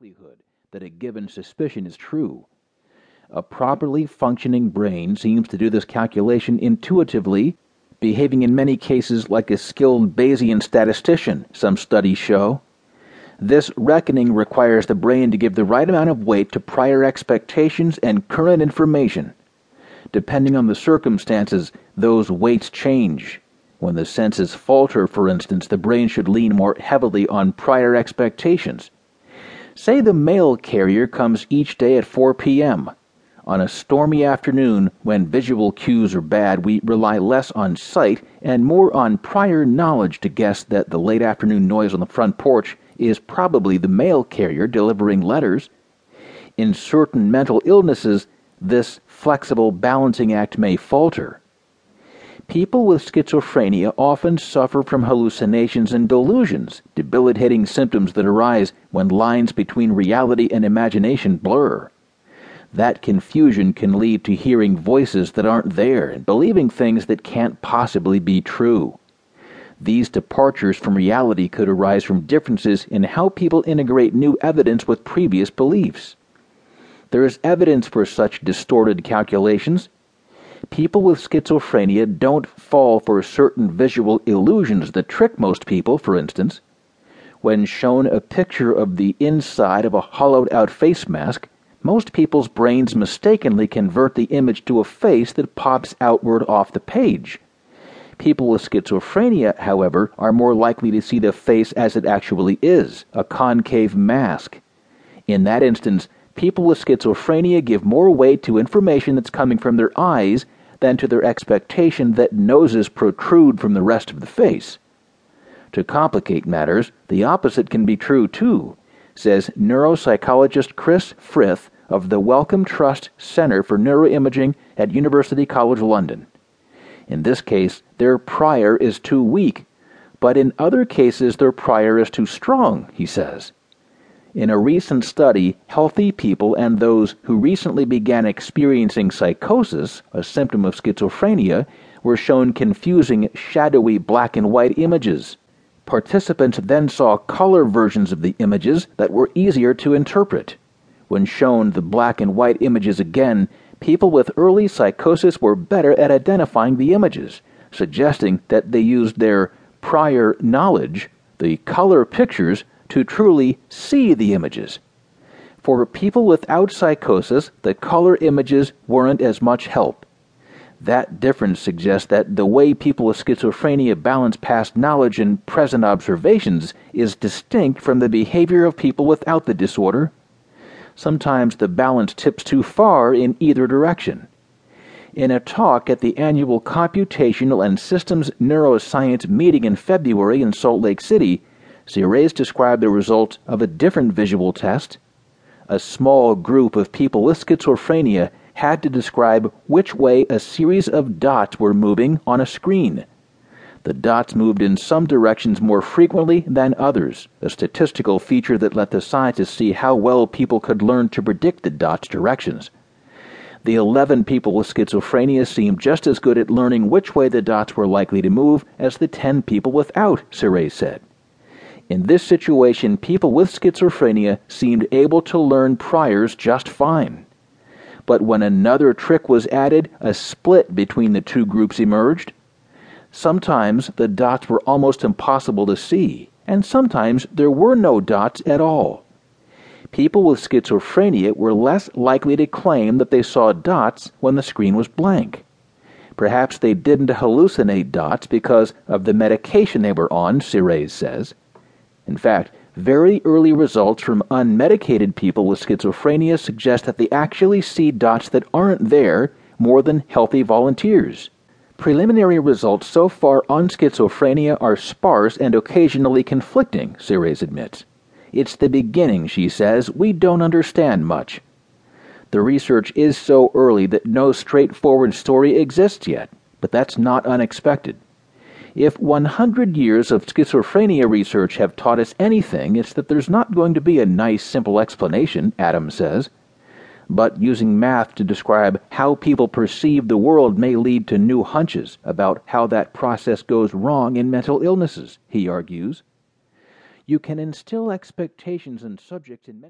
likelihood that a given suspicion is true. A properly functioning brain seems to do this calculation intuitively, behaving in many cases like a skilled Bayesian statistician, some studies show. This reckoning requires the brain to give the right amount of weight to prior expectations and current information. Depending on the circumstances, those weights change. When the senses falter, for instance, the brain should lean more heavily on prior expectations. Say the mail carrier comes each day at 4 p.m. On a stormy afternoon, when visual cues are bad, we rely less on sight and more on prior knowledge to guess that the late afternoon noise on the front porch is probably the mail carrier delivering letters. In certain mental illnesses, this flexible balancing act may falter. People with schizophrenia often suffer from hallucinations and delusions, debilitating symptoms that arise when lines between reality and imagination blur. That confusion can lead to hearing voices that aren't there and believing things that can't possibly be true. These departures from reality could arise from differences in how people integrate new evidence with previous beliefs. There is evidence for such distorted calculations People with schizophrenia don't fall for certain visual illusions that trick most people, for instance. When shown a picture of the inside of a hollowed out face mask, most people's brains mistakenly convert the image to a face that pops outward off the page. People with schizophrenia, however, are more likely to see the face as it actually is a concave mask. In that instance, people with schizophrenia give more weight to information that's coming from their eyes than to their expectation that noses protrude from the rest of the face. To complicate matters, the opposite can be true too, says neuropsychologist Chris Frith of the Wellcome Trust Center for Neuroimaging at University College London. In this case, their prior is too weak, but in other cases, their prior is too strong, he says. In a recent study, healthy people and those who recently began experiencing psychosis, a symptom of schizophrenia, were shown confusing, shadowy black and white images. Participants then saw color versions of the images that were easier to interpret. When shown the black and white images again, people with early psychosis were better at identifying the images, suggesting that they used their prior knowledge, the color pictures, to truly see the images. For people without psychosis, the color images weren't as much help. That difference suggests that the way people with schizophrenia balance past knowledge and present observations is distinct from the behavior of people without the disorder. Sometimes the balance tips too far in either direction. In a talk at the annual Computational and Systems Neuroscience meeting in February in Salt Lake City, Seriès described the result of a different visual test. A small group of people with schizophrenia had to describe which way a series of dots were moving on a screen. The dots moved in some directions more frequently than others, a statistical feature that let the scientists see how well people could learn to predict the dots' directions. The 11 people with schizophrenia seemed just as good at learning which way the dots were likely to move as the 10 people without, Seriès said. In this situation, people with schizophrenia seemed able to learn priors just fine. But when another trick was added, a split between the two groups emerged. Sometimes the dots were almost impossible to see, and sometimes there were no dots at all. People with schizophrenia were less likely to claim that they saw dots when the screen was blank. Perhaps they didn't hallucinate dots because of the medication they were on, Seriès says. In fact, very early results from unmedicated people with schizophrenia suggest that they actually see dots that aren't there more than healthy volunteers. Preliminary results so far on schizophrenia are sparse and occasionally conflicting, Seriès admits. It's the beginning, she says. We don't understand much. The research is so early that no straightforward story exists yet, but that's not unexpected. If 100 years of schizophrenia research have taught us anything, it's that there's not going to be a nice, simple explanation, Adams says. But using math to describe how people perceive the world may lead to new hunches about how that process goes wrong in mental illnesses, he argues. You can instill expectations in subjects in many